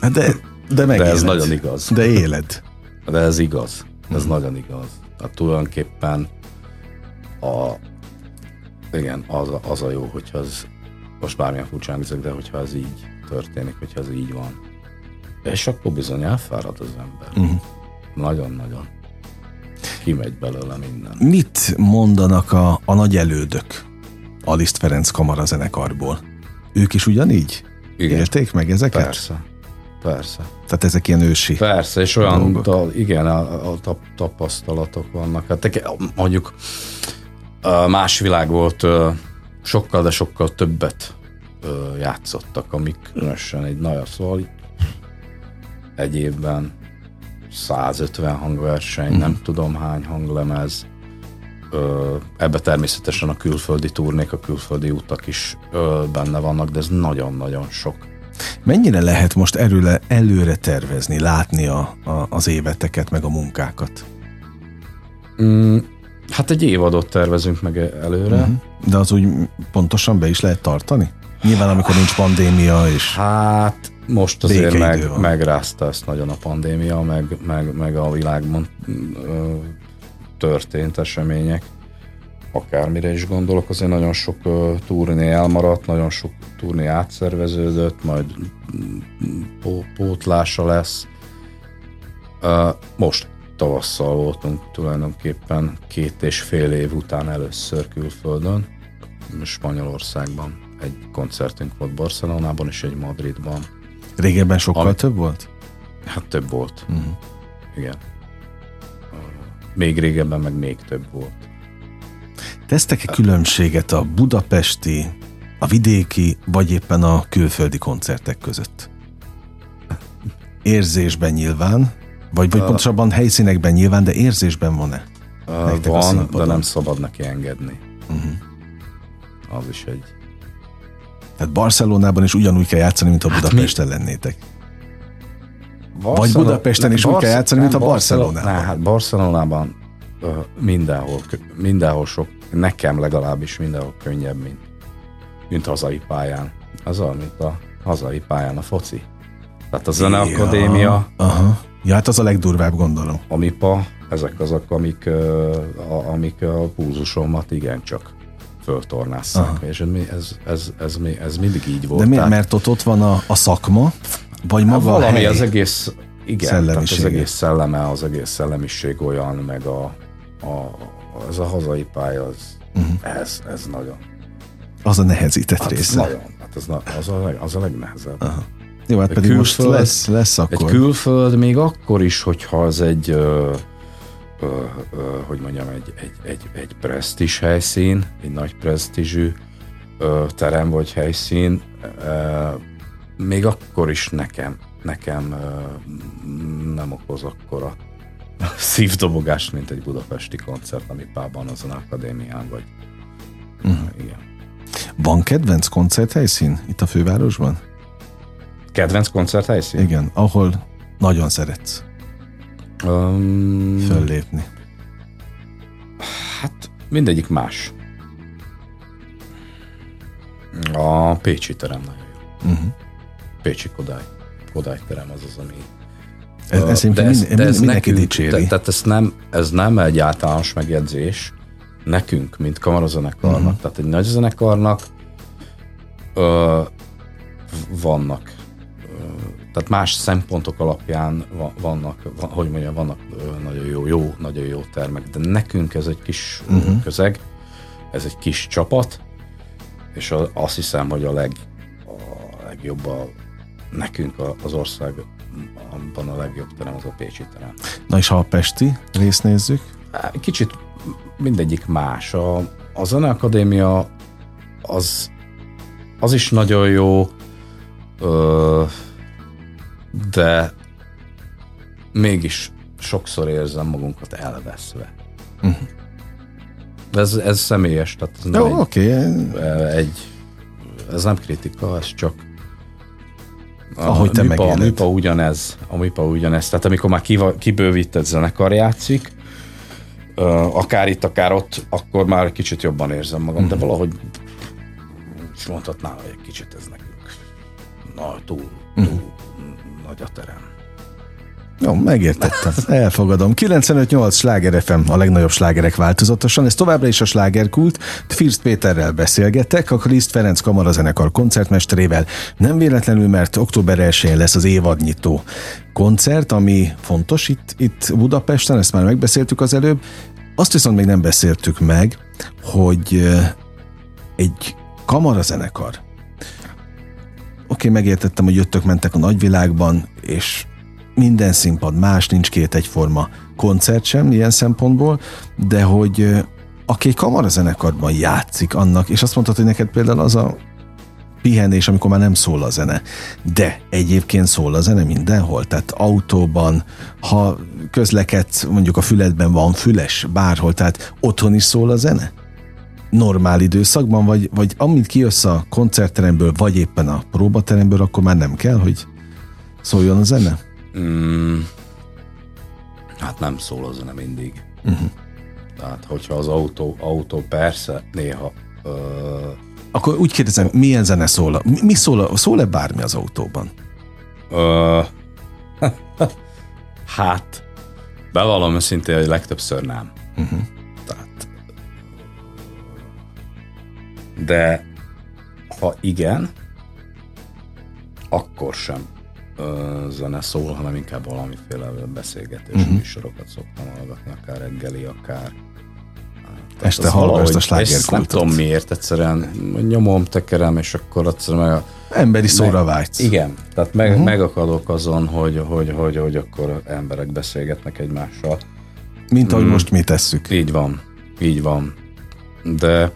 Hát De, de meg de ez nagyon igaz. De éled. De ez igaz. Ez nagyon igaz. Tehát tulajdonképpen a, igen, az, az a jó, hogyha az, most bármilyen furcsán hangzik, de hogyha ez így történik, hogyha ez így van. És akkor bizony elfárad az ember. Uh-huh. Nagyon-nagyon. Kimegy belőle minden. Mit mondanak a, a nagy elődök a Liszt Ferenc kamara zenekarból? Ők is ugyanígy? Igen. Élték meg ezeket? Persze. Persze. Tehát ezek ilyen ősi. Persze, és olyan, ta, igen, a, a tap, tapasztalatok vannak. Hát mondjuk más világ volt, sokkal, de sokkal többet játszottak, amik különösen egy nagy, szóval egy évben 150 hangverseny, nem tudom hány hanglemez, Ö, ebbe természetesen a külföldi turnék, a külföldi utak is ö, benne vannak, de ez nagyon-nagyon sok. Mennyire lehet most erőle, előre tervezni, látni a, a, az éveteket, meg a munkákat? Mm, hát egy évadot tervezünk meg előre. Uh-huh. De az úgy pontosan be is lehet tartani? Nyilván, amikor nincs pandémia, és Hát most azért meg, van. megrázta ezt nagyon a pandémia, meg, meg, meg a világban ö, történt események. Akármire is gondolok, azért nagyon sok ö, turné elmaradt, nagyon sok turné átszerveződött, majd mm, pó, pótlása lesz. Ö, most tavasszal voltunk tulajdonképpen két és fél év után először külföldön, Spanyolországban. Egy koncertünk volt Barcelonában és egy Madridban. Régebben sokkal Ami- több volt? Hát több volt. Uh-huh. Igen. Még régebben meg még több volt. Tesztek-e különbséget a budapesti, a vidéki, vagy éppen a külföldi koncertek között? Érzésben nyilván, vagy, vagy pontosabban helyszínekben nyilván, de érzésben van-e? A Van, de nem szabad neki engedni. Uh-huh. Az is egy... Tehát Barcelonában is ugyanúgy kell játszani, mint ha Hát Budapesten lennétek. Vagy Budapesten is úgy kell játszani, mint a Barcelonában. Ne, hát Barcelonában uh, mindenhol, mindenhol sok, nekem legalábbis mindenhol könnyebb, mint, mint hazai pályán. Az olyan, mint a hazai pályán a foci. Tehát a zeneakadémia. Ja, aha. Ja, hát az a legdurvább, gondolom. A MIPA, ezek azok, amik, a, amik a púzusomat igencsak föltornásszák. És ez, ez, ez, ez, ez mindig így volt. De miért? Mert ott, ott van a, a szakma, vagy hát maga valami a hely? az egész, igen, tehát az egész szelleme, az egész szellemiség olyan, meg a, a, az a hazai pálya, az, uh-huh. ez, ez nagyon. Az a nehezített hát része. Nagyon, hát az, az, a, az a legnehezebb. Aha. Jó, hát pedig külföld, most lesz, lesz akkor. Egy külföld még akkor is, hogyha az egy, ö, ö, ö, hogy mondjam, egy, egy, egy, egy presztis helyszín, egy nagy presztízsű ö, terem vagy helyszín, ö, még akkor is nekem, nekem ö, nem okoz akkora szívdobogást, mint egy budapesti koncert, ami Pában azon akadémián, vagy uh-huh. igen. Van kedvenc koncerthelyszín itt a fővárosban? Kedvenc koncerthelyszín? Igen, ahol nagyon szeretsz um, föllépni. Hát mindegyik más. A Pécsi terem nagyon jó. Uh-huh. Pécsi Kodály. Kodály terem az az, ami ez, ez de ez, mind, de ez mindenki nekünk, dicséri. Tehát ez nem, ez nem egy általános megjegyzés nekünk, mint kamarazenekarnak. Uh-huh. Tehát egy nagy zenekarnak ö, vannak tehát más szempontok alapján vannak, hogy mondjam, vannak nagyon jó, jó, nagyon jó termek, de nekünk ez egy kis uh-huh. közeg, ez egy kis csapat, és azt hiszem, hogy a, leg, a legjobb a, nekünk az országban a legjobb terem az a Pécsi terem. Na és ha a Pesti részt nézzük? Kicsit mindegyik más. A, a Zeneakadémia az, az is nagyon jó, ö, de mégis sokszor érzem magunkat elveszve. Uh-huh. Ez, ez személyes, tehát ez Jó, oké. Okay. Egy, ez nem kritika, ez csak ahogy te MIPA, a MIPA ugyanez, a MIPA ugyanez. Tehát amikor már kibővített zenekar játszik, akár itt, akár ott, akkor már kicsit jobban érzem magam, uh-huh. de mhm. valahogy is mondhatnám, hogy egy kicsit ez nekünk na, túl, túl uh-huh nagy a terem. Jó, megértettem. Elfogadom. 95-8 sláger FM, a legnagyobb slágerek változatosan. Ez továbbra is a slágerkult. First Péterrel beszélgetek, a Liszt Ferenc Kamarazenekar koncertmesterével. Nem véletlenül, mert október 1 lesz az évadnyitó koncert, ami fontos itt, itt Budapesten, ezt már megbeszéltük az előbb. Azt viszont még nem beszéltük meg, hogy egy kamarazenekar oké, megértettem, hogy jöttök, mentek a nagyvilágban, és minden színpad más, nincs két egyforma koncert sem ilyen szempontból, de hogy aki egy kamarazenekarban játszik annak, és azt mondtad, hogy neked például az a pihenés, amikor már nem szól a zene. De egyébként szól a zene mindenhol, tehát autóban, ha közlekedsz, mondjuk a füledben van füles, bárhol, tehát otthon is szól a zene? Normál időszakban, vagy, vagy amint kijössz a koncertteremből, vagy éppen a próbateremből, akkor már nem kell, hogy szóljon a zene? Mm, hát nem szól a zene mindig. Uh-huh. Tehát, hogyha az autó, autó persze néha... Ö... Akkor úgy kérdezem, milyen zene szól? Mi szól? Szól-e bármi az autóban? Ö... hát, bevallom őszintén, hogy legtöbbször nem. Uh-huh. De ha igen, akkor sem ö, zene szól, hanem inkább valamiféle beszélgetés uh-huh. műsorokat szoktam hallgatni, akár reggeli, akár tehát Este hallgass a slágerkultot. Nem tudom miért, egyszerűen nyomom, tekerem, és akkor egyszerűen meg a, Emberi szóra vágysz. Igen, tehát meg, uh-huh. megakadok azon, hogy, hogy, hogy, hogy akkor emberek beszélgetnek egymással. Mint ahogy mm. most mi tesszük. Így van, így van. De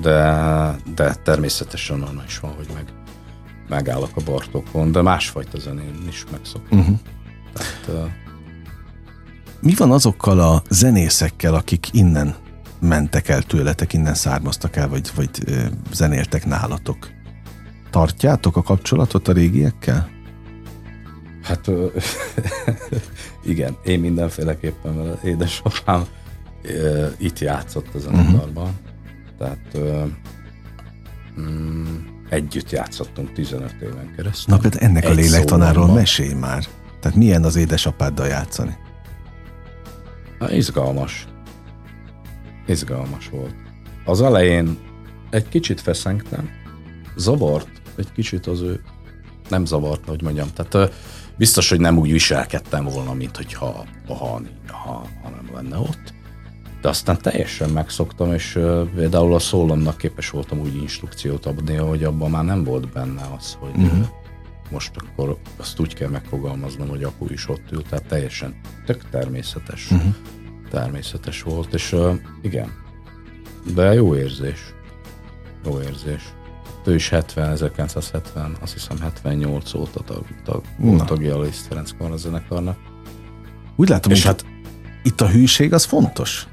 de, de természetesen onnan is van, hogy meg, megállok a Bartókon, de másfajta zenén is megszoktam. Uh-huh. Tehát, uh, Mi van azokkal a zenészekkel, akik innen mentek el tőletek, innen származtak el, vagy, vagy zenéltek nálatok? Tartjátok a kapcsolatot a régiekkel? Hát igen, én mindenféleképpen, mert édesapám itt játszott a zenekarban. Uh-huh. Tehát mm, együtt játszottunk 15 éven keresztül. Na például ennek Egy a lélektanáról mesélj már. Tehát milyen az édesapáddal játszani? Na, izgalmas. Izgalmas volt. Az elején egy kicsit feszengtem, zavart egy kicsit az ő, nem zavart, hogy mondjam, tehát biztos, hogy nem úgy viselkedtem volna, mint hogyha ha, ha, ha nem lenne ott. De aztán teljesen megszoktam, és uh, például a szólomnak képes voltam úgy instrukciót adni, hogy abban már nem volt benne az, hogy uh-huh. most akkor azt úgy kell megfogalmaznom, hogy apu is ott ült, tehát teljesen tök természetes. Uh-huh. Természetes volt, és uh, igen, de jó érzés. Jó érzés. Ő is 70, 1970, azt hiszem 78 óta tag, tag, volt tagja a Liszt Ferenc zenekarnak. Úgy látom, és hát itt a hűség az fontos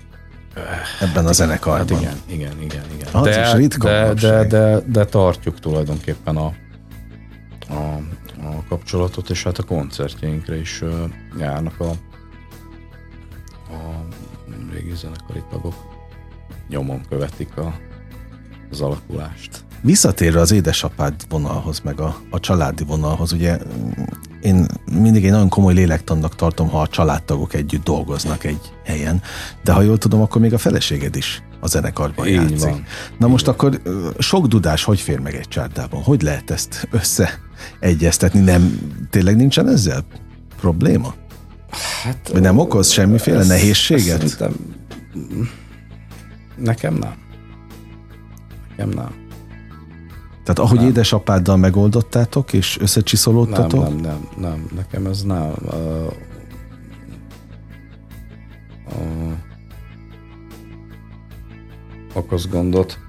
ebben a zenekarban. Hát igen, igen, igen. igen. Az de, ritka de, de, de, de, tartjuk tulajdonképpen a, a, a kapcsolatot, és hát a koncertjeinkre is járnak a, a régi zenekari tagok. Nyomon követik a, az alakulást. Visszatérve az édesapád vonalhoz, meg a, a családi vonalhoz, ugye én mindig egy nagyon komoly lélektannak tartom, ha a családtagok együtt dolgoznak egy helyen, de ha jól tudom, akkor még a feleséged is a zenekarban Így játszik. Van. Na Így most van. akkor sok dudás hogy fér meg egy csárdában? Hogy lehet ezt összeegyeztetni? Nem, tényleg nincsen ezzel probléma? Hát, Vagy nem okoz semmiféle ezt, nehézséget? Szerintem nekem nem. Nekem nem. Tehát ahogy nem. édesapáddal megoldottátok, és összecsiszolódtatok? Nem, nem, nem, nem. Nekem ez nem. Uh, uh, okoz gondot.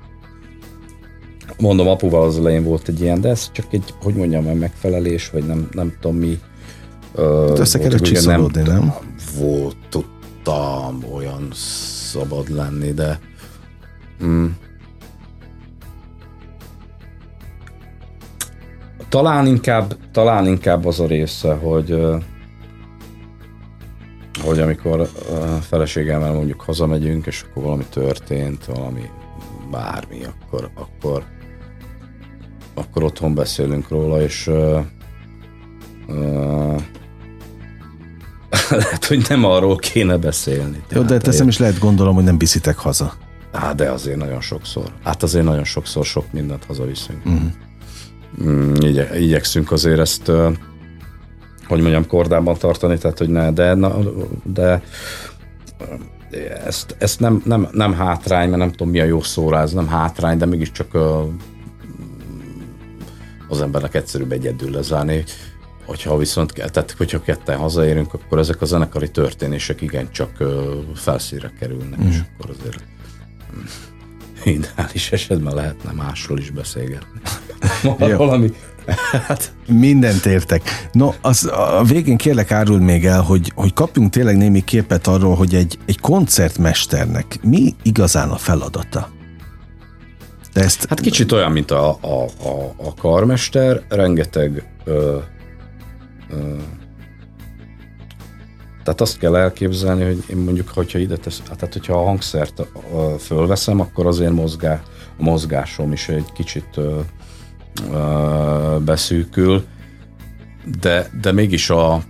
Mondom, apuval az elején volt egy ilyen, de ez csak egy, hogy mondjam, megfelelés, vagy nem, nem tudom mi. Uh, hát össze kellett csiszolódni, nem, nem? Volt, tudtam olyan szabad lenni, de mm, talán inkább, talán inkább az a része, hogy hogy amikor feleségemmel mondjuk hazamegyünk, és akkor valami történt, valami bármi, akkor, akkor, akkor otthon beszélünk róla, és uh, uh, lehet, hogy nem arról kéne beszélni. Jó, de teszem is lehet gondolom, hogy nem viszitek haza. Hát, de azért nagyon sokszor. Hát azért nagyon sokszor sok mindent hazaviszünk. Uh-huh. Mm, igye, igyekszünk azért ezt, hogy mondjam, kordában tartani, tehát hogy ne, de, na, de ezt, ezt nem, nem, nem hátrány, mert nem tudom mi a jó szóra, ez nem hátrány, de mégiscsak az embernek egyszerűbb egyedül lezárni. Hogyha viszont, tehát hogyha ketten hazaérünk, akkor ezek a zenekari történések igencsak felszínre kerülnek, mm. és akkor azért ideális esetben lehetne másról is beszélgetni. Valami. Hát. Mindent értek. No, az, a végén kérlek árul még el, hogy, hogy kapjunk tényleg némi képet arról, hogy egy, egy koncertmesternek mi igazán a feladata? De ezt... Hát kicsit olyan, mint a, a, a, a karmester, rengeteg ö, tehát azt kell elképzelni, hogy én mondjuk, hogyha ide tesz, tehát hogyha a hangszert fölveszem, akkor azért mozgá, a mozgásom is egy kicsit ö, ö, beszűkül, de, de mégis a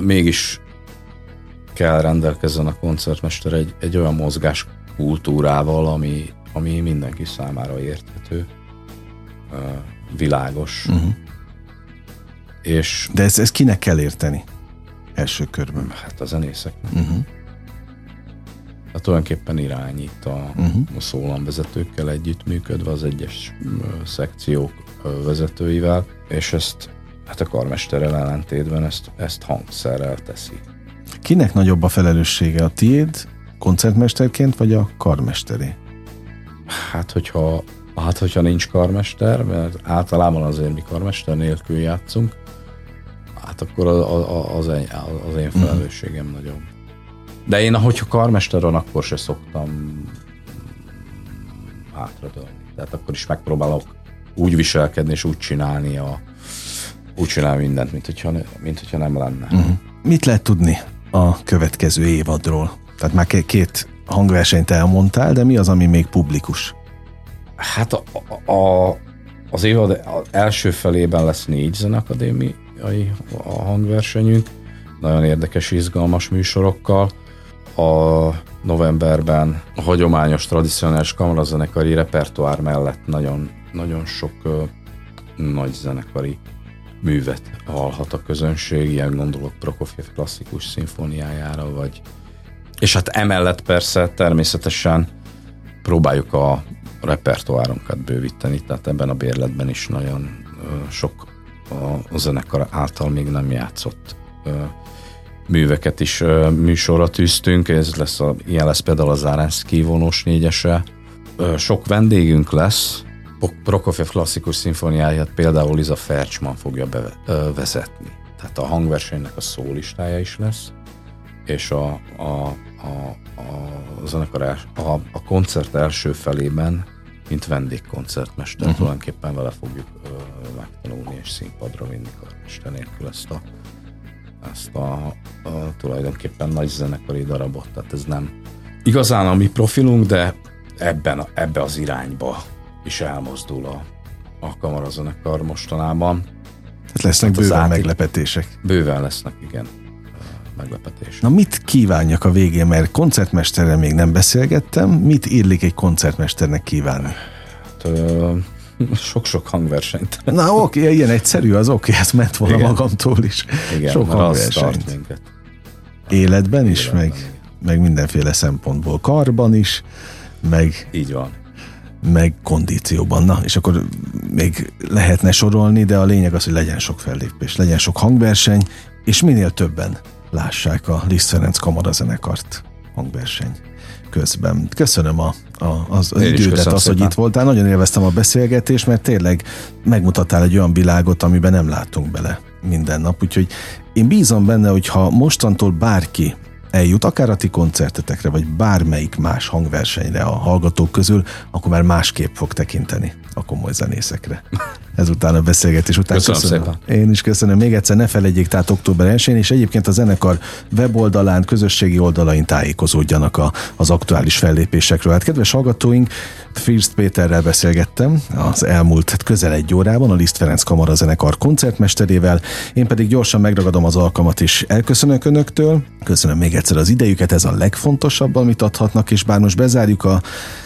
mégis kell rendelkezzen a koncertmester egy, egy olyan mozgás kultúrával, ami, ami mindenki számára érthető, világos. Uh-huh és De ez, ez kinek kell érteni első körben? Hát a zenészeknek. Uh-huh. Hát tulajdonképpen irányít a, uh-huh. a szólamvezetőkkel együttműködve az egyes szekciók vezetőivel, és ezt hát a karmesterrel ellentétben ezt, ezt hangszerrel teszi. Kinek nagyobb a felelőssége, a tiéd koncertmesterként, vagy a karmesteré? Hát, hogyha, hát, hogyha nincs karmester, mert általában azért mi karmester nélkül játszunk, hát akkor az, az, az én felelősségem mm. nagyobb. De én, ahogyha karmester van, akkor se szoktam hátradőlni. Tehát akkor is megpróbálok úgy viselkedni és úgy csinálni a, úgy csinál mindent, mint hogyha, mint hogyha nem lenne. Uh-huh. Mit lehet tudni a következő évadról? Tehát már két hangversenyt elmondtál, de mi az, ami még publikus? Hát a, a, az évad első felében lesz négy zenakadémiai a hangversenyünk, nagyon érdekes, izgalmas műsorokkal. A novemberben a hagyományos, tradicionális kamarazenekari repertoár mellett nagyon, nagyon sok ö, nagy zenekari művet hallhat a közönség, ilyen gondolok Prokofiev klasszikus szimfóniájára, vagy és hát emellett persze természetesen próbáljuk a repertoárunkat bővíteni, tehát ebben a bérletben is nagyon sok a, zenekar által még nem játszott műveket is műsorra tűztünk, ez lesz a, ilyen lesz például a Zárenszki vonós négyese. Sok vendégünk lesz, Prokofiev klasszikus szimfóniáját például Liza Fercsman fogja bevezetni. Tehát a hangversenynek a szólistája is lesz, és a, a, a, a zenekar a, a koncert első felében, mint vendégkoncertmester, uh-huh. tulajdonképpen vele fogjuk ö, megtanulni és színpadra vinni karmester nélkül ezt a, ezt a, a tulajdonképpen nagy zenekari darabot, tehát ez nem igazán a mi profilunk, de ebben, ebbe az irányba is elmozdul a, a kamarazenekar mostanában. Tehát lesznek hát bőven meglepetések. Bőven lesznek, igen meglepetés. Na mit kívánjak a végén, mert koncertmesterrel még nem beszélgettem, mit illik egy koncertmesternek kívánni? Hát, sok-sok hangversenyt. Na oké, okay, ilyen egyszerű, az oké, okay, ez ment volna Igen. magamtól is. Igen, sok hangversenyt. Életben is, Életben, meg, meg mindenféle szempontból. Karban is, meg... Így van meg kondícióban. Na, és akkor még lehetne sorolni, de a lényeg az, hogy legyen sok fellépés, legyen sok hangverseny, és minél többen lássák a Liszt Ferenc kamarazenekart hangverseny közben. Köszönöm a, a, az, az idődet, az, hogy itt voltál. Nagyon élveztem a beszélgetést, mert tényleg megmutattál egy olyan világot, amiben nem látunk bele minden nap. Úgyhogy én bízom benne, hogy ha mostantól bárki eljut akár a ti koncertetekre, vagy bármelyik más hangversenyre a hallgatók közül, akkor már másképp fog tekinteni a komoly zenészekre. Ezután a beszélgetés után köszönöm, köszönöm. Szépen. Én is köszönöm. Még egyszer ne felejtjék, tehát október 1 és egyébként a zenekar weboldalán, közösségi oldalain tájékozódjanak a, az aktuális fellépésekről. Hát kedves hallgatóink, First Péterrel beszélgettem az elmúlt közel egy órában a Liszt Ferenc Kamara zenekar koncertmesterével. Én pedig gyorsan megragadom az alkalmat is elköszönök önöktől. Köszönöm még egyszer az idejüket, ez a legfontosabb, amit adhatnak, és bár most bezárjuk a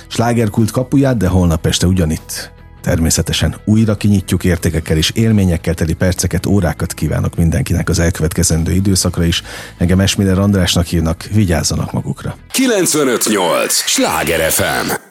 slágerkult kapuját, de holnap este ugyanitt Természetesen újra kinyitjuk értékekkel és élményekkel teli perceket, órákat kívánok mindenkinek az elkövetkezendő időszakra is. Engem Esmiller Andrásnak hívnak, vigyázzanak magukra. 958! Sláger FM!